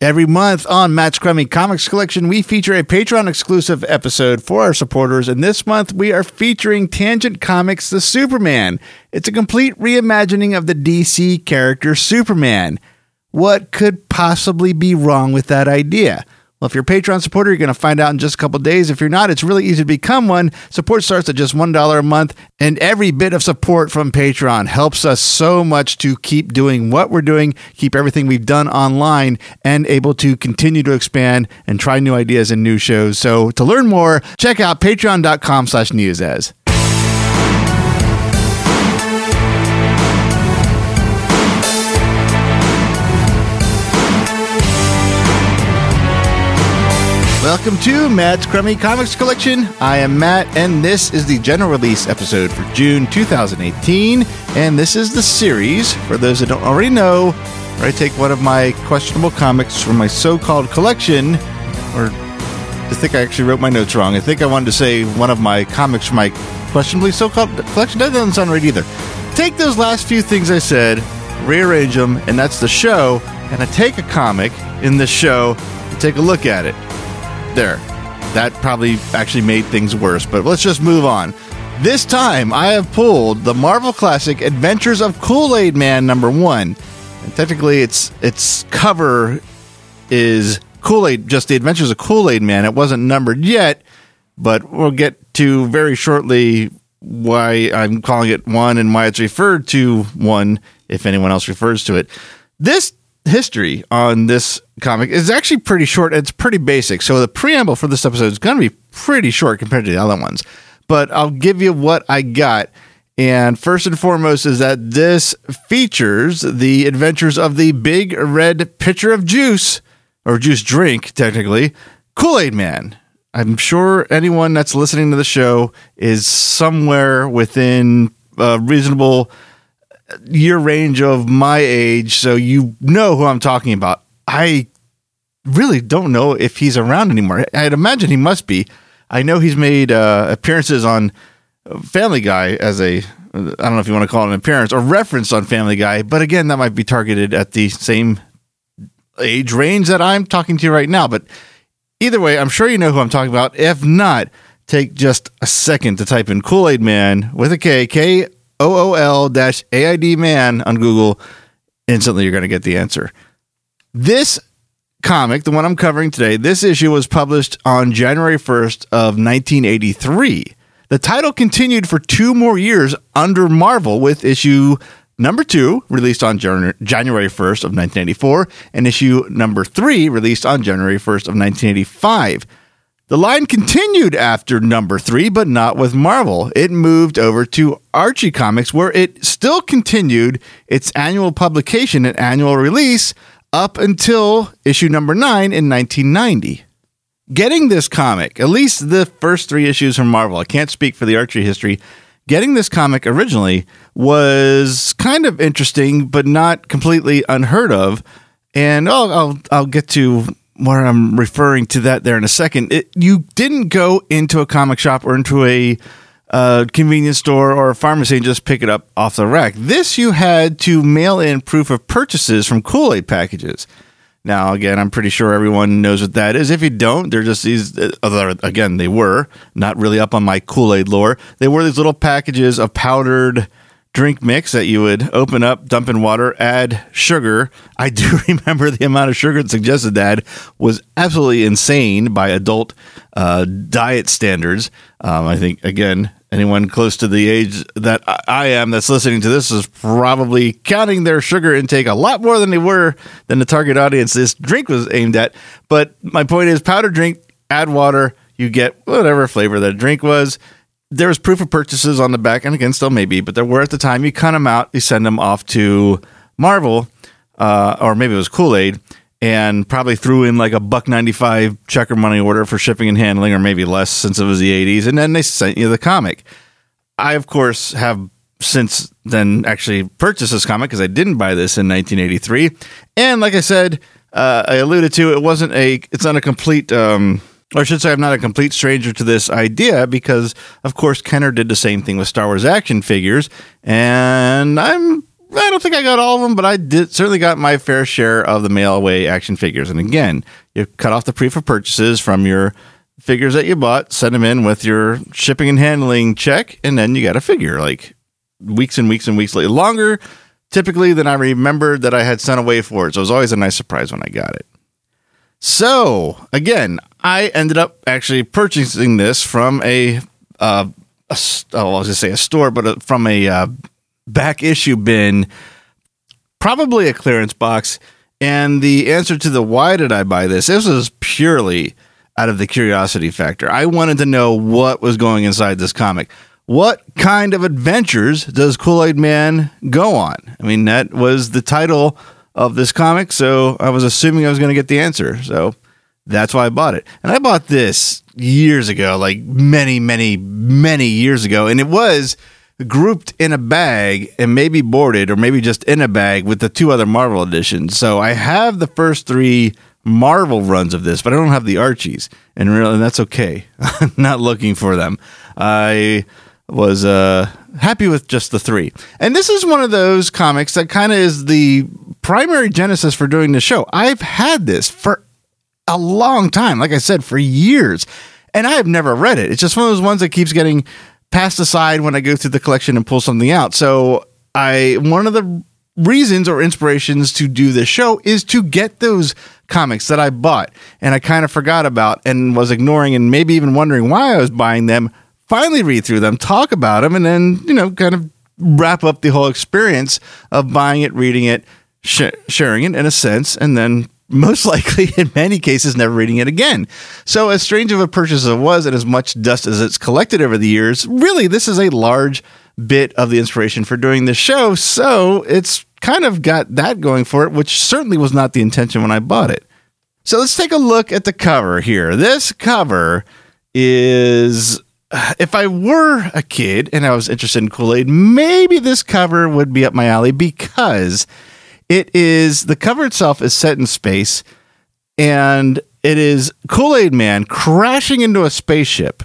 Every month on Matt's Crummy Comics Collection, we feature a Patreon exclusive episode for our supporters, and this month we are featuring Tangent Comics' The Superman. It's a complete reimagining of the DC character Superman. What could possibly be wrong with that idea? Well, if you're a Patreon supporter, you're going to find out in just a couple days. If you're not, it's really easy to become one. Support starts at just $1 a month, and every bit of support from Patreon helps us so much to keep doing what we're doing, keep everything we've done online, and able to continue to expand and try new ideas and new shows. So to learn more, check out patreon.com slash newsaz. Welcome to Matt's Crummy Comics Collection. I am Matt, and this is the general release episode for June 2018. And this is the series, for those that don't already know, where I take one of my questionable comics from my so called collection, or I think I actually wrote my notes wrong. I think I wanted to say one of my comics from my questionably so called collection. That doesn't sound right either. Take those last few things I said, rearrange them, and that's the show. And I take a comic in the show and take a look at it there. That probably actually made things worse, but let's just move on. This time, I have pulled the Marvel Classic Adventures of Kool Aid Man number one. And technically, its its cover is Kool Aid, just the Adventures of Kool Aid Man. It wasn't numbered yet, but we'll get to very shortly why I'm calling it one and why it's referred to one if anyone else refers to it. This history on this comic is actually pretty short. It's pretty basic. So the preamble for this episode is going to be pretty short compared to the other ones. But I'll give you what I got. And first and foremost is that this features the adventures of the big red pitcher of juice, or juice drink, technically, Kool Aid Man. I'm sure anyone that's listening to the show is somewhere within a reasonable year range of my age, so you know who I'm talking about. I really don't know if he's around anymore. I'd imagine he must be. I know he's made uh, appearances on Family Guy as a I don't know if you want to call it an appearance or reference on Family Guy, but again, that might be targeted at the same age range that I'm talking to you right now. But either way, I'm sure you know who I'm talking about. If not, take just a second to type in Kool Aid Man with a K, K O O L dash AID man on Google. Instantly, you're going to get the answer. This comic, the one I'm covering today, this issue was published on January 1st of 1983. The title continued for two more years under Marvel with issue number two, released on January 1st of 1984, and issue number three, released on January 1st of 1985. The line continued after number three, but not with Marvel. It moved over to Archie Comics, where it still continued its annual publication and annual release up until issue number nine in 1990. Getting this comic, at least the first three issues from Marvel, I can't speak for the Archie history. Getting this comic originally was kind of interesting, but not completely unheard of. And I'll I'll get to where I'm referring to that there in a second. It, you didn't go into a comic shop or into a uh, convenience store or a pharmacy and just pick it up off the rack. This you had to mail in proof of purchases from Kool Aid packages. Now, again, I'm pretty sure everyone knows what that is. If you don't, they're just these, uh, again, they were not really up on my Kool Aid lore. They were these little packages of powdered drink mix that you would open up, dump in water, add sugar. I do remember the amount of sugar that suggested that was absolutely insane by adult uh, diet standards. Um, I think, again, anyone close to the age that I am that's listening to this is probably counting their sugar intake a lot more than they were than the target audience this drink was aimed at. But my point is, powder drink, add water, you get whatever flavor that drink was. There was proof of purchases on the back, and again, still maybe, but there were at the time. You cut them out, you send them off to Marvel, uh, or maybe it was Kool Aid, and probably threw in like a buck 95 checker money order for shipping and handling or maybe less since it was the 80s and then they sent you the comic i of course have since then actually purchased this comic because i didn't buy this in 1983 and like i said uh, i alluded to it wasn't a it's not a complete um, or I should say, I'm not a complete stranger to this idea because, of course, Kenner did the same thing with Star Wars action figures, and I'm I don't think I got all of them, but I did certainly got my fair share of the mail away action figures. And again, you cut off the proof of purchases from your figures that you bought, send them in with your shipping and handling check, and then you got a figure like weeks and weeks and weeks later. Longer typically than I remembered that I had sent away for it. So it was always a nice surprise when I got it. So again, I ended up actually purchasing this from a, uh, a oh, I was just say a store, but a, from a uh, back issue bin, probably a clearance box. And the answer to the why did I buy this? This was purely out of the curiosity factor. I wanted to know what was going inside this comic. What kind of adventures does Kool Aid Man go on? I mean, that was the title of this comic, so I was assuming I was going to get the answer. So that's why I bought it. And I bought this years ago, like many, many, many years ago. And it was grouped in a bag and maybe boarded or maybe just in a bag with the two other Marvel editions. So I have the first three Marvel runs of this, but I don't have the Archies. And really, that's okay. I'm not looking for them. I was uh, happy with just the three. And this is one of those comics that kind of is the primary genesis for doing the show. I've had this for a long time, like I said, for years. And I have never read it. It's just one of those ones that keeps getting passed aside when I go through the collection and pull something out. So I one of the reasons or inspirations to do this show is to get those comics that I bought and I kind of forgot about and was ignoring and maybe even wondering why I was buying them. Finally read through them, talk about them, and then, you know, kind of wrap up the whole experience of buying it, reading it, sh- sharing it in a sense, and then most likely in many cases never reading it again. So as strange of a purchase as it was and as much dust as it's collected over the years, really this is a large bit of the inspiration for doing this show. So it's kind of got that going for it, which certainly was not the intention when I bought it. So let's take a look at the cover here. This cover is if I were a kid and I was interested in Kool Aid, maybe this cover would be up my alley because it is the cover itself is set in space, and it is Kool Aid Man crashing into a spaceship.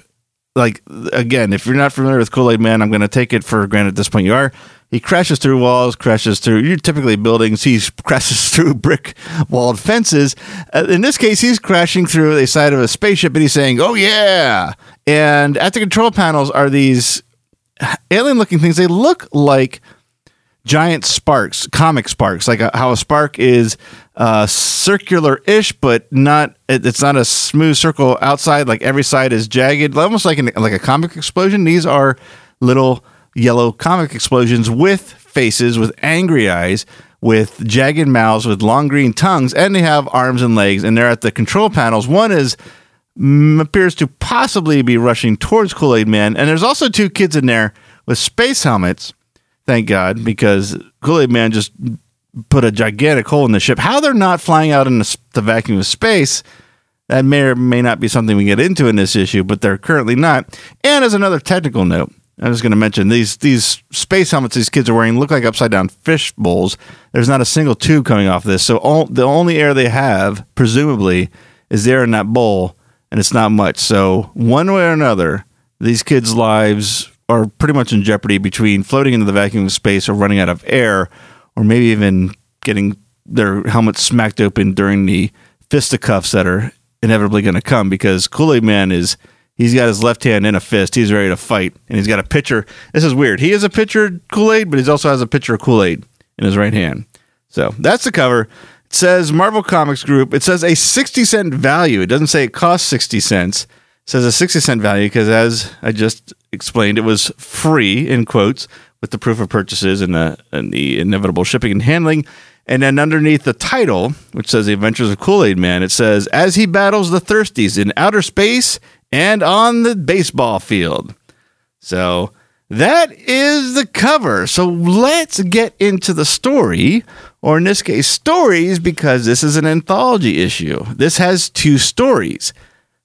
Like again, if you're not familiar with Kool Aid Man, I'm going to take it for granted at this point you are. He crashes through walls, crashes through you typically buildings. He crashes through brick walled fences. Uh, in this case, he's crashing through the side of a spaceship, and he's saying, "Oh yeah!" And at the control panels are these alien looking things. They look like giant sparks, comic sparks, like a, how a spark is uh, circular-ish, but not. It, it's not a smooth circle outside. Like every side is jagged, almost like an, like a comic explosion. These are little yellow comic explosions with faces, with angry eyes, with jagged mouths, with long green tongues, and they have arms and legs. And they're at the control panels. One is appears to possibly be rushing towards Kool Aid Man, and there's also two kids in there with space helmets Thank God, because Kool Aid Man just put a gigantic hole in the ship. How they're not flying out in the, the vacuum of space, that may or may not be something we get into in this issue, but they're currently not. And as another technical note, I was going to mention these these space helmets these kids are wearing look like upside down fish bowls. There's not a single tube coming off this, so all, the only air they have, presumably, is there in that bowl, and it's not much. So one way or another, these kids' lives are pretty much in jeopardy between floating into the vacuum of space or running out of air, or maybe even getting their helmets smacked open during the fisticuffs that are inevitably going to come because Kool Aid Man is. He's got his left hand in a fist. He's ready to fight, and he's got a pitcher. This is weird. He is a pitcher Kool Aid, but he also has a pitcher of Kool Aid in his right hand. So that's the cover. It says Marvel Comics Group. It says a 60 cent value. It doesn't say it costs 60 cents. Says a 60 cent value because, as I just explained, it was free in quotes with the proof of purchases and the, and the inevitable shipping and handling. And then underneath the title, which says The Adventures of Kool Aid Man, it says, As he battles the thirsties in outer space and on the baseball field. So that is the cover. So let's get into the story, or in this case, stories, because this is an anthology issue. This has two stories.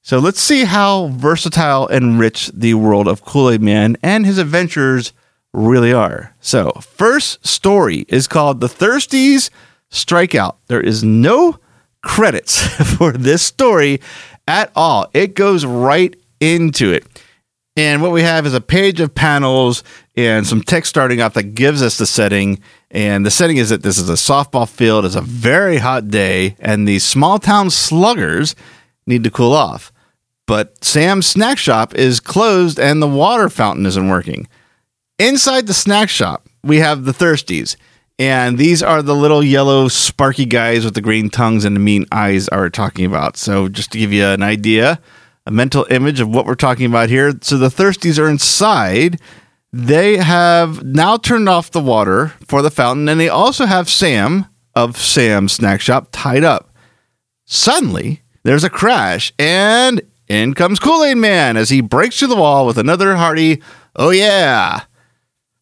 So let's see how versatile and rich the world of Kool Aid Man and his adventures really are. So, first story is called The Thirsties Strikeout. There is no credits for this story at all, it goes right into it. And what we have is a page of panels and some text starting off that gives us the setting. And the setting is that this is a softball field. It's a very hot day, and these small town sluggers need to cool off. But Sam's snack shop is closed and the water fountain isn't working. Inside the snack shop, we have the Thirsties. And these are the little yellow sparky guys with the green tongues and the mean eyes I are talking about. So just to give you an idea, a mental image of what we're talking about here. So the Thirsties are inside. They have now turned off the water for the fountain, and they also have Sam of Sam's Snack Shop tied up. Suddenly, there's a crash, and in comes Kool Aid Man as he breaks through the wall with another hearty, oh yeah.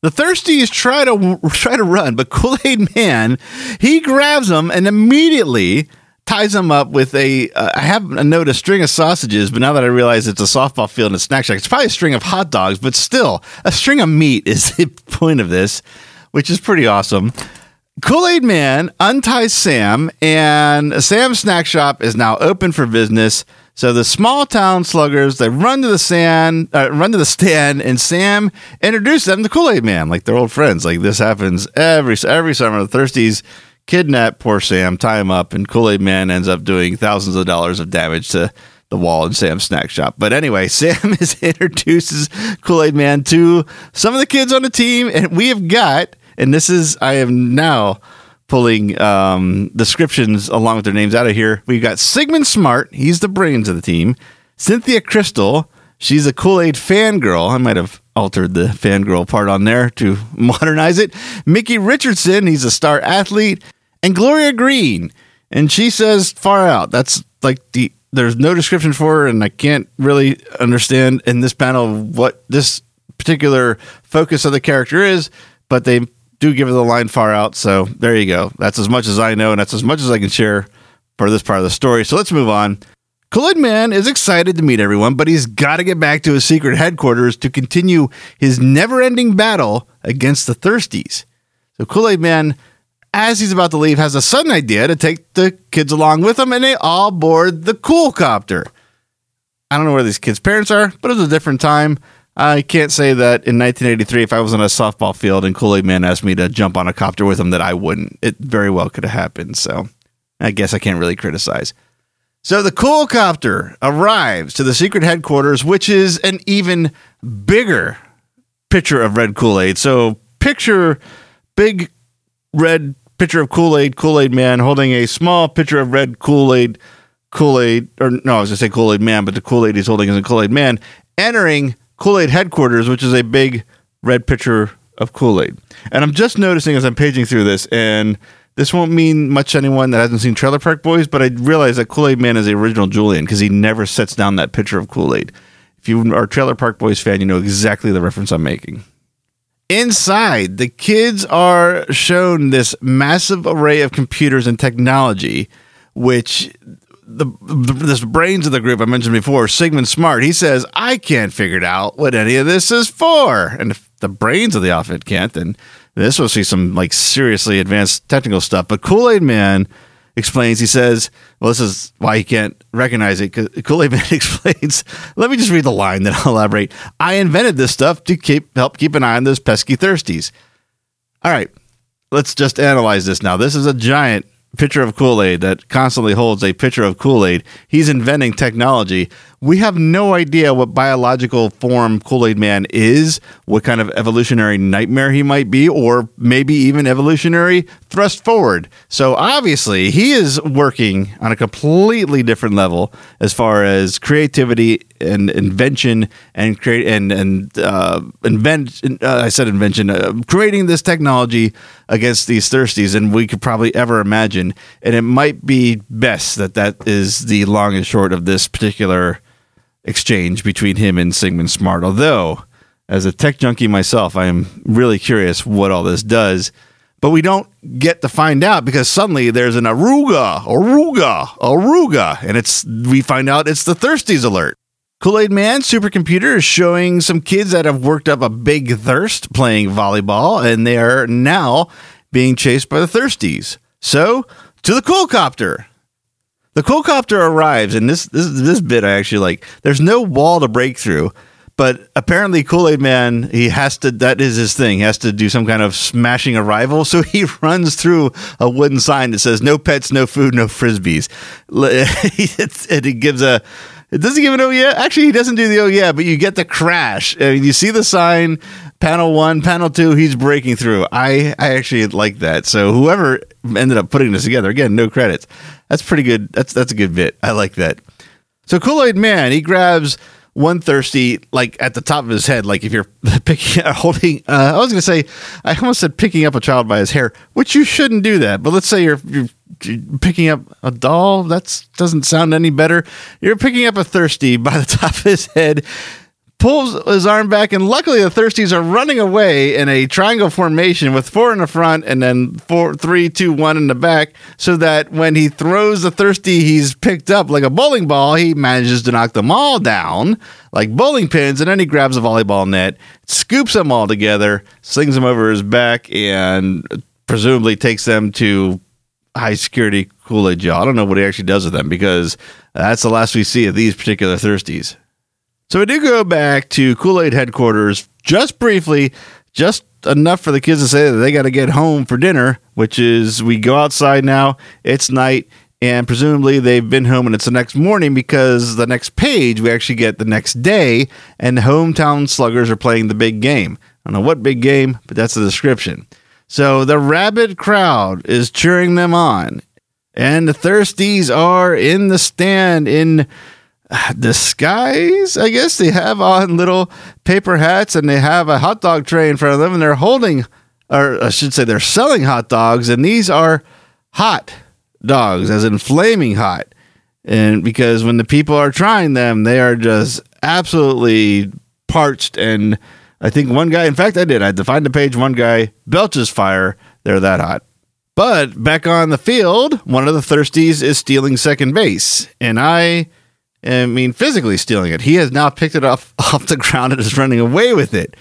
The Thirsties try to try to run, but Kool Aid Man he grabs them and immediately ties them up with a. Uh, I have a note a string of sausages, but now that I realize it's a softball field and a snack shack, it's probably a string of hot dogs, but still, a string of meat is the point of this, which is pretty awesome. Kool Aid Man unties Sam, and Sam's snack shop is now open for business. So the small town sluggers they run to the sand, uh, run to the stand, and Sam introduces them to Kool Aid Man, like they're old friends. Like this happens every every summer. The Thirsties kidnap poor Sam, tie him up, and Kool Aid Man ends up doing thousands of dollars of damage to the wall in Sam's snack shop. But anyway, Sam is introduces Kool Aid Man to some of the kids on the team, and we have got, and this is I am now pulling um, descriptions along with their names out of here. We've got Sigmund Smart, he's the brains of the team. Cynthia Crystal, she's a Kool Aid fangirl. I might have altered the fangirl part on there to modernize it. Mickey Richardson, he's a star athlete and Gloria Green. And she says far out. That's like the there's no description for her, and I can't really understand in this panel what this particular focus of the character is, but they do give her the line far out. So there you go. That's as much as I know, and that's as much as I can share for this part of the story. So let's move on. Kool Aid Man is excited to meet everyone, but he's got to get back to his secret headquarters to continue his never ending battle against the Thirsties. So Kool Aid Man as he's about to leave, has a sudden idea to take the kids along with him, and they all board the cool copter. I don't know where these kids' parents are, but it was a different time. I can't say that in 1983, if I was on a softball field and Kool Aid Man asked me to jump on a copter with him, that I wouldn't. It very well could have happened. So I guess I can't really criticize. So the cool copter arrives to the secret headquarters, which is an even bigger pitcher of red Kool Aid. So picture big red pitcher of Kool Aid, Kool Aid Man holding a small pitcher of red Kool Aid, Kool Aid, or no, I was going to say Kool Aid Man, but the Kool Aid he's holding is a Kool Aid Man, entering Kool Aid headquarters, which is a big red pitcher of Kool Aid. And I'm just noticing as I'm paging through this, and this won't mean much to anyone that hasn't seen Trailer Park Boys, but I realize that Kool Aid Man is the original Julian because he never sets down that pitcher of Kool Aid. If you are a Trailer Park Boys fan, you know exactly the reference I'm making. Inside, the kids are shown this massive array of computers and technology, which the, the this brains of the group I mentioned before, Sigmund Smart, he says, I can't figure out what any of this is for. And if the brains of the outfit can't, then this will see some like seriously advanced technical stuff. But Kool Aid Man explains, he says, well, this is why he can't recognize it. Kool Aid Man explains, let me just read the line, then I'll elaborate. I invented this stuff to keep help keep an eye on those pesky thirsties. All right, let's just analyze this now. This is a giant pitcher of Kool Aid that constantly holds a pitcher of Kool Aid. He's inventing technology we have no idea what biological form Kool Aid Man is, what kind of evolutionary nightmare he might be, or maybe even evolutionary thrust forward. So obviously, he is working on a completely different level as far as creativity and invention and create and and uh, invent. Uh, I said invention, uh, creating this technology against these thirsties, and we could probably ever imagine. And it might be best that that is the long and short of this particular exchange between him and Sigmund Smart. Although, as a tech junkie myself, I am really curious what all this does. But we don't get to find out because suddenly there's an Aruga, Aruga, Aruga, and it's we find out it's the Thirsties alert. Kool Aid Man supercomputer is showing some kids that have worked up a big thirst playing volleyball, and they are now being chased by the Thirsties. So to the Cool Copter. The copter arrives, and this this this bit I actually like. There's no wall to break through, But apparently, Kool Aid Man, he has to, that is his thing. He has to do some kind of smashing arrival. So he runs through a wooden sign that says, no pets, no food, no frisbees. and he gives a, it doesn't give an oh yeah. Actually, he doesn't do the oh yeah, but you get the crash. I mean, you see the sign, panel one, panel two, he's breaking through. I, I actually like that. So whoever ended up putting this together, again, no credits. That's pretty good. That's that's a good bit. I like that. So Kool Aid Man, he grabs one thirsty like at the top of his head like if you're picking holding uh, i was going to say i almost said picking up a child by his hair which you shouldn't do that but let's say you're, you're picking up a doll that doesn't sound any better you're picking up a thirsty by the top of his head pulls his arm back, and luckily the Thirsties are running away in a triangle formation with four in the front and then four, three, two, one in the back, so that when he throws the Thirsty he's picked up like a bowling ball, he manages to knock them all down like bowling pins, and then he grabs a volleyball net, scoops them all together, slings them over his back, and presumably takes them to high security jail. I don't know what he actually does with them because that's the last we see of these particular Thirsties. So we do go back to Kool Aid headquarters just briefly, just enough for the kids to say that they got to get home for dinner, which is we go outside now, it's night, and presumably they've been home and it's the next morning because the next page we actually get the next day, and the hometown sluggers are playing the big game. I don't know what big game, but that's the description. So the rabid crowd is cheering them on, and the Thirsties are in the stand in disguise, I guess. They have on little paper hats and they have a hot dog tray in front of them and they're holding, or I should say, they're selling hot dogs. And these are hot dogs, as in flaming hot. And because when the people are trying them, they are just absolutely parched. And I think one guy, in fact, I did, I had to find the page, one guy belches fire. They're that hot. But back on the field, one of the Thirsties is stealing second base. And I I mean, physically stealing it. He has now picked it off off the ground and is running away with it.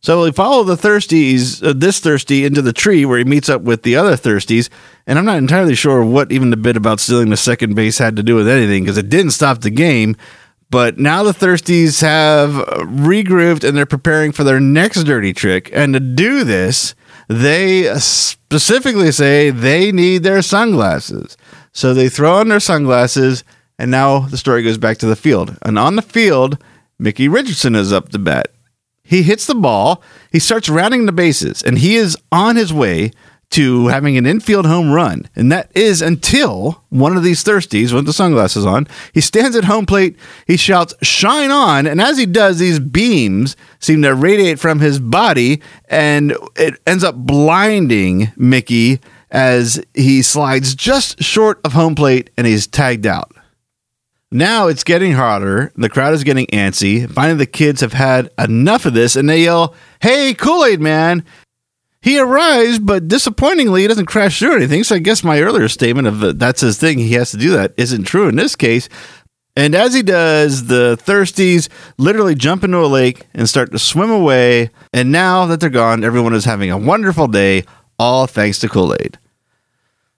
So he follows the thirsties, uh, this thirsty, into the tree where he meets up with the other thirsties. And I'm not entirely sure what even the bit about stealing the second base had to do with anything because it didn't stop the game. But now the thirsties have regrouped and they're preparing for their next dirty trick. And to do this, they specifically say they need their sunglasses. So they throw on their sunglasses and now the story goes back to the field. And on the field, Mickey Richardson is up to bat. He hits the ball, he starts rounding the bases, and he is on his way to having an infield home run. And that is until one of these thirsties with the sunglasses on, he stands at home plate, he shouts, Shine on! And as he does, these beams seem to radiate from his body, and it ends up blinding Mickey as he slides just short of home plate and he's tagged out. Now it's getting hotter. The crowd is getting antsy. Finally, the kids have had enough of this and they yell, Hey, Kool Aid Man! He arrives, but disappointingly, he doesn't crash through anything. So I guess my earlier statement of the, that's his thing, he has to do that, isn't true in this case. And as he does, the thirsties literally jump into a lake and start to swim away. And now that they're gone, everyone is having a wonderful day, all thanks to Kool Aid.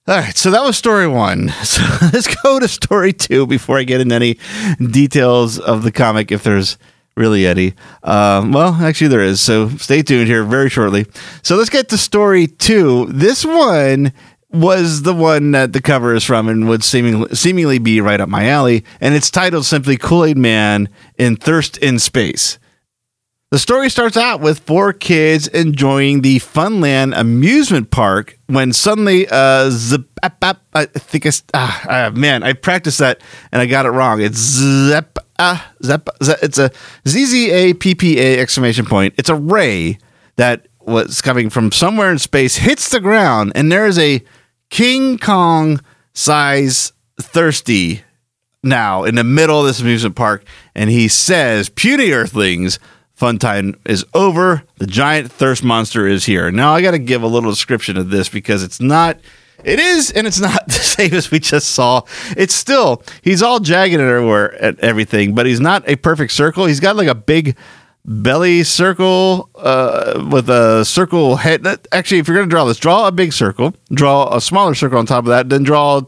All right, so that was story one. So let's go to story two before I get into any details of the comic, if there's really any. Um, well, actually, there is. So stay tuned here very shortly. So let's get to story two. This one was the one that the cover is from and would seemingly, seemingly be right up my alley. And it's titled simply Kool Aid Man in Thirst in Space. The story starts out with four kids enjoying the Funland amusement park when suddenly, uh, zip, I think it's, ah, uh, man, I practiced that and I got it wrong. It's zep, uh, zep, zep, it's a Z-Z-A-P-P-A exclamation point. It's a ray that was coming from somewhere in space, hits the ground, and there is a King Kong size thirsty now in the middle of this amusement park, and he says, Puny Earthlings, Fun time is over. The giant thirst monster is here. Now I got to give a little description of this because it's not. It is, and it's not the same as we just saw. It's still he's all jagged and everywhere at everything, but he's not a perfect circle. He's got like a big belly circle uh, with a circle head. Actually, if you're going to draw this, draw a big circle, draw a smaller circle on top of that, then draw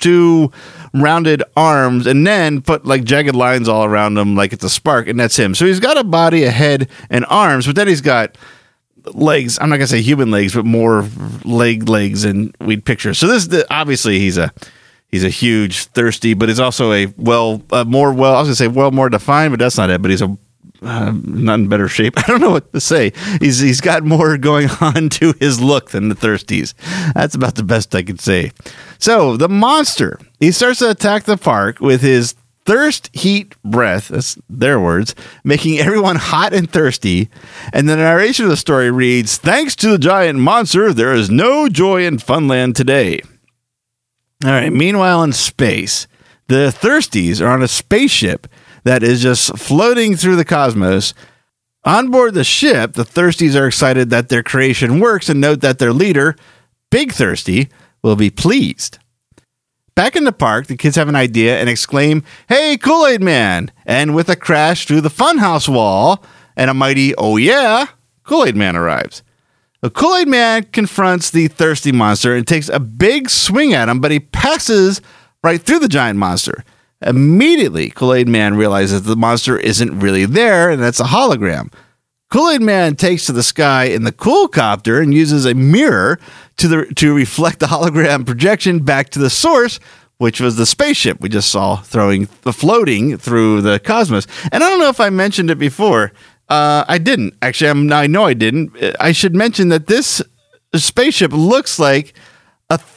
two rounded arms and then put like jagged lines all around him like it's a spark and that's him. So he's got a body, a head, and arms, but then he's got legs. I'm not gonna say human legs, but more leg legs than we'd picture. So this the, obviously he's a he's a huge thirsty, but he's also a well uh, more well I was gonna say well more defined, but that's not it. But he's a uh, not in better shape. I don't know what to say. He's he's got more going on to his look than the thirsties. That's about the best I could say. So the monster he starts to attack the park with his thirst, heat, breath. That's their words, making everyone hot and thirsty. And the narration of the story reads: "Thanks to the giant monster, there is no joy in Funland today." All right. Meanwhile, in space, the thirsties are on a spaceship that is just floating through the cosmos. On board the ship, the Thirsties are excited that their creation works and note that their leader, Big Thirsty, will be pleased. Back in the park, the kids have an idea and exclaim, Hey, Kool Aid Man! And with a crash through the funhouse wall and a mighty, Oh yeah, Kool Aid Man arrives. The Kool Aid Man confronts the thirsty monster and takes a big swing at him, but he passes right through the giant monster. Immediately, Kool Aid Man realizes the monster isn't really there and that's a hologram. Kool Aid Man takes to the sky in the cool copter and uses a mirror to, the, to reflect the hologram projection back to the source, which was the spaceship we just saw throwing floating through the cosmos. And I don't know if I mentioned it before. Uh, I didn't actually. I'm, I know I didn't. I should mention that this spaceship looks like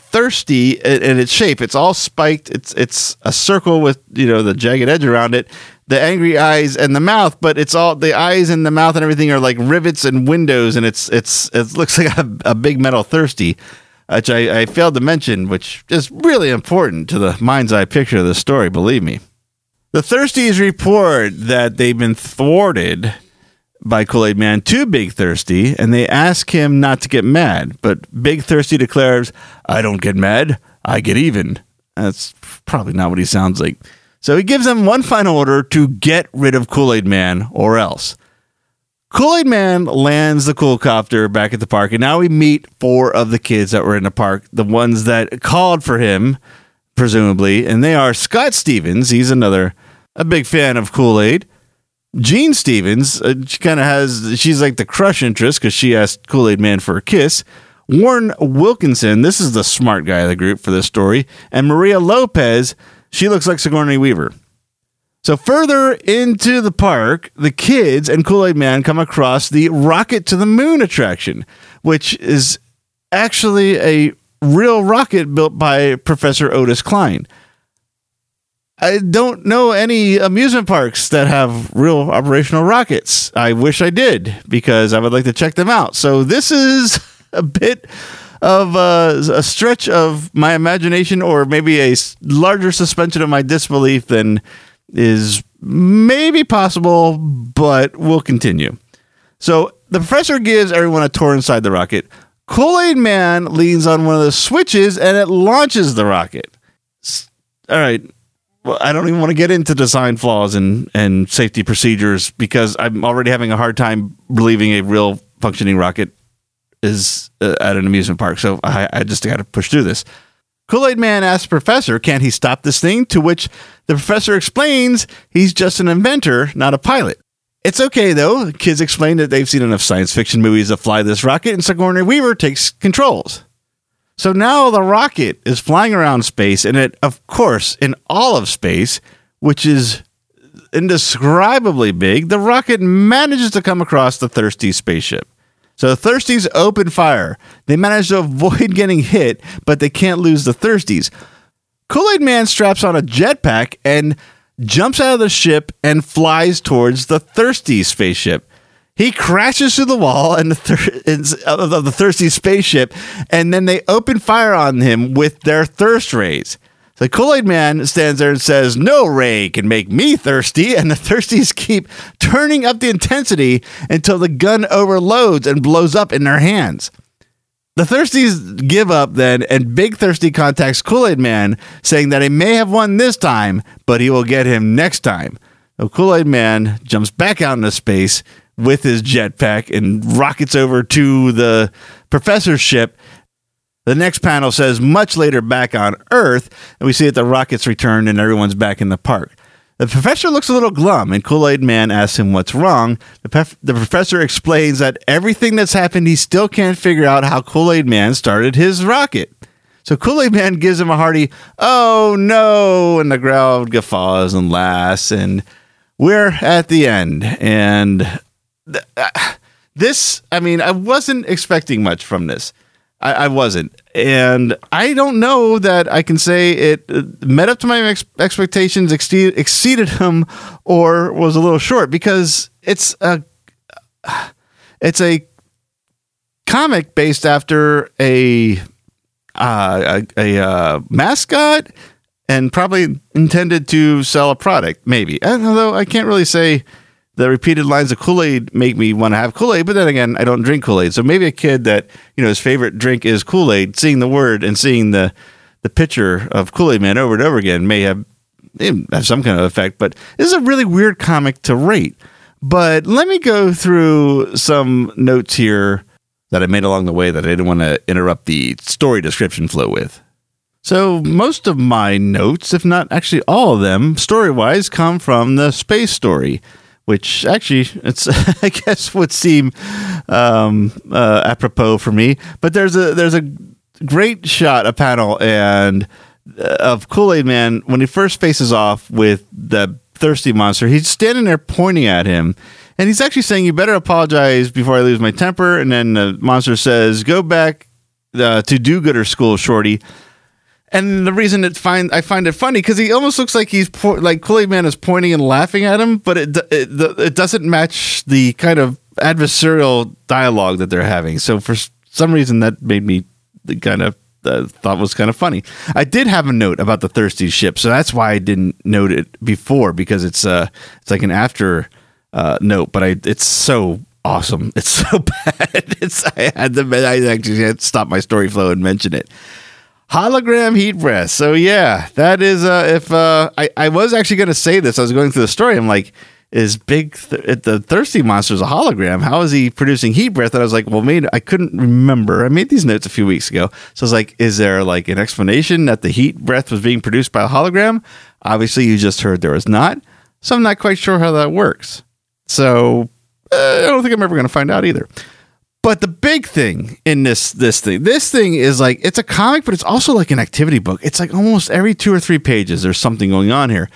thirsty in its shape. It's all spiked. It's it's a circle with you know the jagged edge around it, the angry eyes and the mouth. But it's all the eyes and the mouth and everything are like rivets and windows, and it's it's it looks like a, a big metal thirsty, which I, I failed to mention, which is really important to the mind's eye picture of the story. Believe me, the thirsties report that they've been thwarted by Kool Aid Man to Big Thirsty, and they ask him not to get mad. But Big Thirsty declares, I don't get mad, I get even. That's probably not what he sounds like. So he gives them one final order to get rid of Kool Aid Man or else. Kool Aid Man lands the cool copter back at the park, and now we meet four of the kids that were in the park, the ones that called for him, presumably, and they are Scott Stevens. He's another, a big fan of Kool Aid. Jean Stevens, uh, she kind of has, she's like the crush interest because she asked Kool Aid Man for a kiss. Warren Wilkinson, this is the smart guy of the group for this story. And Maria Lopez, she looks like Sigourney Weaver. So further into the park, the kids and Kool Aid Man come across the Rocket to the Moon attraction, which is actually a real rocket built by Professor Otis Klein. I don't know any amusement parks that have real operational rockets. I wish I did because I would like to check them out. So this is a bit of uh, a stretch of my imagination, or maybe a larger suspension of my disbelief than is maybe possible, but we'll continue. So the professor gives everyone a tour inside the rocket. Kool Aid Man leans on one of the switches and it launches the rocket. All right, I don't even want to get into design flaws and, and safety procedures because I'm already having a hard time believing a real functioning rocket is uh, at an amusement park. So I, I just got to push through this. Kool Aid Man asks Professor, can't he stop this thing? To which the professor explains he's just an inventor, not a pilot. It's okay though. Kids explain that they've seen enough science fiction movies to fly this rocket, and Sigourney Weaver takes controls. So now the rocket is flying around space, and it, of course, in all of space, which is indescribably big, the rocket manages to come across the Thirsty spaceship. So the Thirsties open fire. They manage to avoid getting hit, but they can't lose the Thirsties. Kool Aid Man straps on a jetpack and jumps out of the ship and flies towards the Thirsty spaceship. He crashes through the wall and the thir- of the thirsty spaceship, and then they open fire on him with their thirst rays. The Kool Aid Man stands there and says, No ray can make me thirsty. And the thirsties keep turning up the intensity until the gun overloads and blows up in their hands. The Thirsties give up then, and Big Thirsty contacts Kool Aid Man, saying that he may have won this time, but he will get him next time. The Kool Aid Man jumps back out into space with his jetpack and rockets over to the professor's ship. The next panel says much later back on Earth, and we see that the rockets returned and everyone's back in the park. The professor looks a little glum, and Kool Aid Man asks him what's wrong. The, pef- the professor explains that everything that's happened, he still can't figure out how Kool Aid Man started his rocket. So Kool Aid Man gives him a hearty, oh no, and the crowd guffaws and laughs, and we're at the end. And uh, this, I mean, I wasn't expecting much from this. I, I, wasn't, and I don't know that I can say it uh, met up to my ex- expectations, exceeded, exceeded them, or was a little short because it's a it's a comic based after a uh, a, a uh, mascot and probably intended to sell a product, maybe. Although I can't really say the repeated lines of Kool Aid make me want to have Kool Aid, but then again, I don't drink Kool Aid. So maybe a kid that you know his favorite drink is Kool Aid, seeing the word and seeing the the picture of Kool Aid Man over and over again may have have some kind of effect. But this is a really weird comic to rate. But let me go through some notes here that I made along the way that I didn't want to interrupt the story description flow with. So, most of my notes, if not actually all of them, story wise, come from the space story which actually it's I guess would seem um, uh, apropos for me. But there's a there's a great shot, a panel, and uh, of Kool Aid Man when he first faces off with the thirsty monster. He's standing there pointing at him. And he's actually saying, "You better apologize before I lose my temper." And then the monster says, "Go back uh, to do-gooder school, shorty." And the reason it find I find it funny because he almost looks like he's po- like Kool Aid Man is pointing and laughing at him, but it, it it doesn't match the kind of adversarial dialogue that they're having. So for some reason, that made me kind of uh, thought was kind of funny. I did have a note about the thirsty ship, so that's why I didn't note it before because it's uh it's like an after uh, note, but I it's so awesome. It's so bad. It's I had to I actually had to stop my story flow and mention it hologram heat breath. So yeah, that is uh if uh I, I was actually gonna say this, I was going through the story, I'm like, is big th- the thirsty monster is a hologram? How is he producing heat breath? And I was like, well, made I couldn't remember. I made these notes a few weeks ago, so I was like, is there like an explanation that the heat breath was being produced by a hologram? Obviously, you just heard there was not, so I'm not quite sure how that works. So uh, I don't think I'm ever going to find out either. But the big thing in this this thing, this thing is like it's a comic, but it's also like an activity book. It's like almost every two or three pages there's something going on here.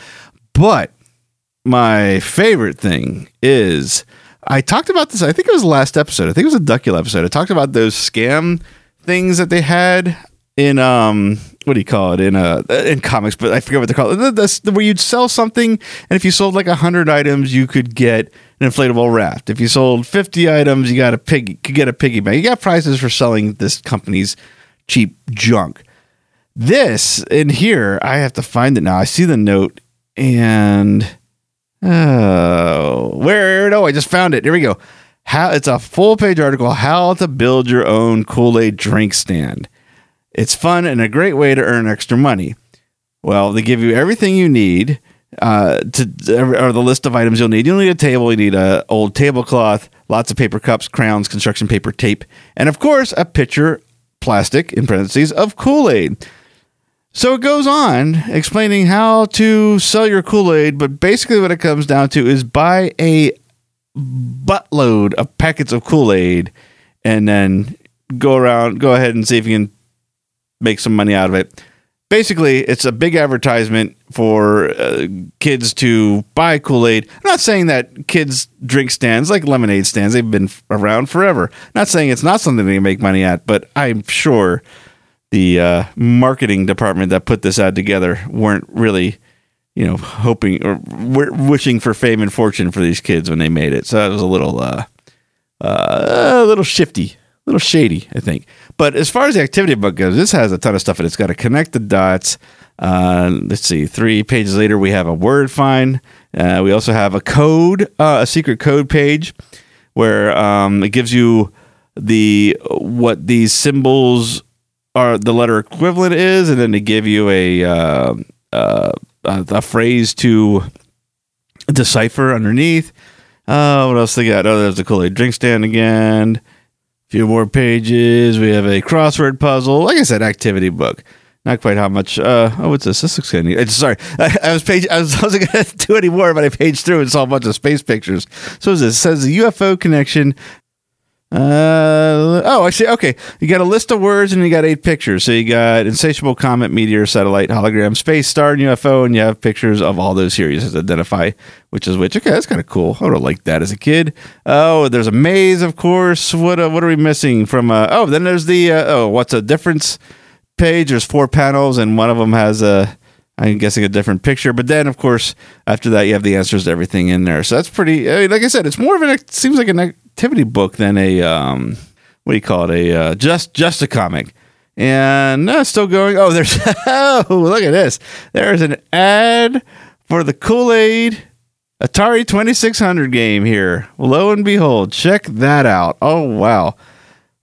But my favorite thing is I talked about this. I think it was the last episode. I think it was a Duckula episode. I talked about those scam things that they had in um what do you call it in uh in comics but i forget what they're called the, where you'd sell something and if you sold like a 100 items you could get an inflatable raft. If you sold 50 items you got a pig could get a piggy bank. You got prizes for selling this company's cheap junk. This in here i have to find it now. I see the note and oh where no i just found it. Here we go. How it's a full page article how to build your own kool-aid drink stand. It's fun and a great way to earn extra money. Well, they give you everything you need uh, to or the list of items you'll need. You'll need a table. You need a old tablecloth, lots of paper cups, crowns, construction paper, tape, and of course a pitcher, plastic in parentheses of Kool Aid. So it goes on explaining how to sell your Kool Aid, but basically what it comes down to is buy a buttload of packets of Kool Aid, and then go around, go ahead and see if you can make some money out of it. Basically, it's a big advertisement for uh, kids to buy Kool Aid. I'm not saying that kids drink stands like lemonade stands, they've been around forever. not saying it's not something they make money at, but I'm sure the uh, marketing department that put this ad together weren't really, you know, hoping or wishing for fame and fortune for these kids when they made it. So that was a little, uh, uh, a little shifty, little shady, I think. But as far as the activity book goes, this has a ton of stuff and it's got to connect the dots. Uh, let's see, three pages later, we have a word find. Uh, we also have a code, uh, a secret code page where um, it gives you the what these symbols are, the letter equivalent is, and then they give you a uh, uh, a phrase to decipher underneath. Uh, what else they got? Oh, there's the Kool Aid drink stand again few more pages. We have a crossword puzzle. Like I said, activity book. Not quite how much. Uh, oh, what's this? This looks kind of. neat. Sorry, I, I, was page. I, was, I wasn't going to do any more, but I paged through and saw a bunch of space pictures. So this? It says the UFO connection uh oh, I see. okay. You got a list of words and you got eight pictures. So you got insatiable comet, meteor, satellite, hologram, space, star, and UFO, and you have pictures of all those series to identify which is which. Okay, that's kind of cool. I would have liked that as a kid. Oh, there's a maze, of course. What uh, what are we missing from? Uh, oh, then there's the uh, oh, what's a difference page? There's four panels, and one of them has a I'm guessing a different picture. But then, of course, after that, you have the answers to everything in there. So that's pretty. I mean, like I said, it's more of an. It seems like an activity book than a um, what do you call it? A uh, just just a comic. And uh, still going. Oh, there's oh look at this. There's an ad for the Kool Aid Atari 2600 game here. Lo and behold, check that out. Oh wow,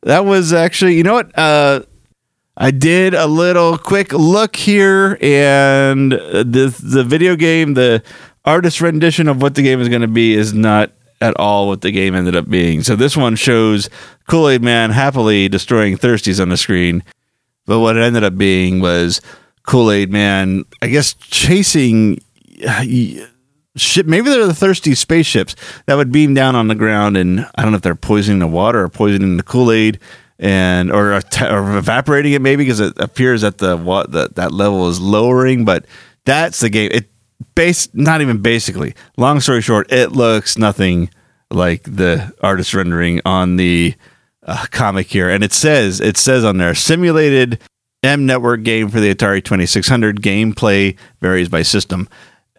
that was actually. You know what? Uh, I did a little quick look here, and the the video game, the artist rendition of what the game is going to be, is not at all what the game ended up being. So this one shows Kool Aid Man happily destroying Thirsties on the screen, but what it ended up being was Kool Aid Man, I guess, chasing. Ship, maybe they're the thirsty spaceships that would beam down on the ground, and I don't know if they're poisoning the water or poisoning the Kool Aid, and or, or evaporating it maybe because it appears that the what that that level is lowering. But that's the game. It base not even basically. Long story short, it looks nothing like the artist rendering on the uh, comic here, and it says it says on there simulated M network game for the Atari 2600. Gameplay varies by system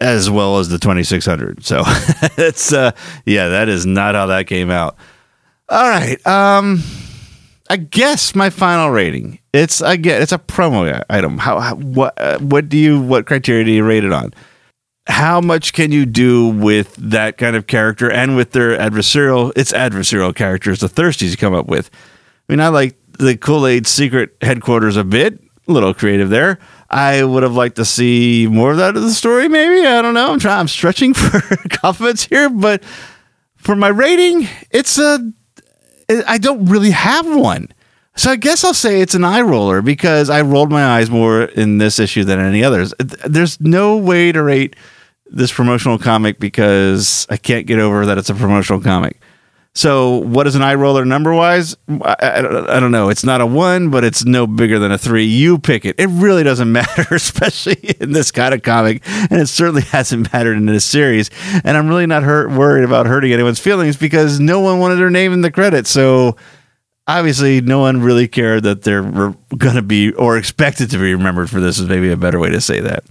as well as the 2600. So it's uh yeah, that is not how that came out. All right. Um I guess my final rating. It's again, it's a promo item. How, how what uh, what do you what criteria do you rate it on? How much can you do with that kind of character and with their adversarial? It's adversarial characters, the thirsties you come up with. I mean, I like the Kool Aid secret headquarters a bit, a little creative there. I would have liked to see more of that of the story. Maybe I don't know. I'm trying. I'm stretching for compliments here, but for my rating, it's a I don't really have one. So I guess I'll say it's an eye roller because I rolled my eyes more in this issue than any others. There's no way to rate this promotional comic because I can't get over that it's a promotional comic. So, what is an eye roller number wise? I, I, I, don't know. It's not a one, but it's no bigger than a three. You pick it. It really doesn't matter, especially in this kind of comic. And it certainly hasn't mattered in this series. And I'm really not hurt, worried about hurting anyone's feelings because no one wanted their name in the credits. So, obviously, no one really cared that they're going to be or expected to be remembered for this, is maybe a better way to say that.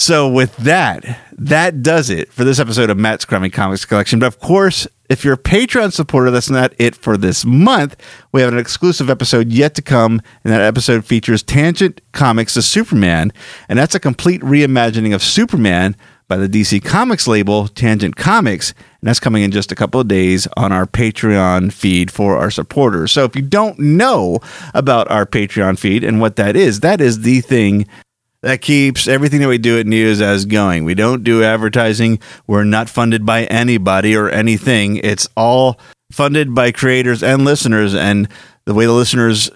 So, with that, that does it for this episode of Matt's Crummy Comics Collection. But of course, if you're a Patreon supporter, that's not it for this month. We have an exclusive episode yet to come, and that episode features Tangent Comics' The Superman, and that's a complete reimagining of Superman by the DC Comics label, Tangent Comics, and that's coming in just a couple of days on our Patreon feed for our supporters. So if you don't know about our Patreon feed and what that is, that is the thing that keeps everything that we do at Neozaz going. We don't do advertising. We're not funded by anybody or anything. It's all funded by creators and listeners. And the way the listeners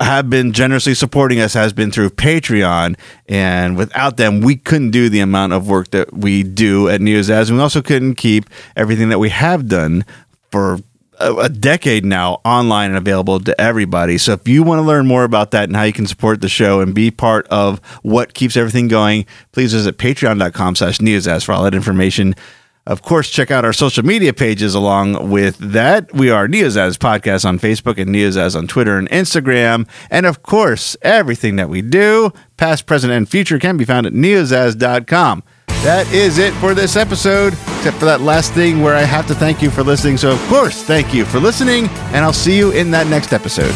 have been generously supporting us has been through Patreon. And without them, we couldn't do the amount of work that we do at Neozaz. And we also couldn't keep everything that we have done for a decade now online and available to everybody. So if you want to learn more about that and how you can support the show and be part of what keeps everything going, please visit patreon.com slash neozaz for all that information. Of course, check out our social media pages along with that. We are Neozaz Podcast on Facebook and Neozaz on Twitter and Instagram. And of course, everything that we do, past, present, and future, can be found at neozaz.com. That is it for this episode, except for that last thing where I have to thank you for listening. So, of course, thank you for listening, and I'll see you in that next episode.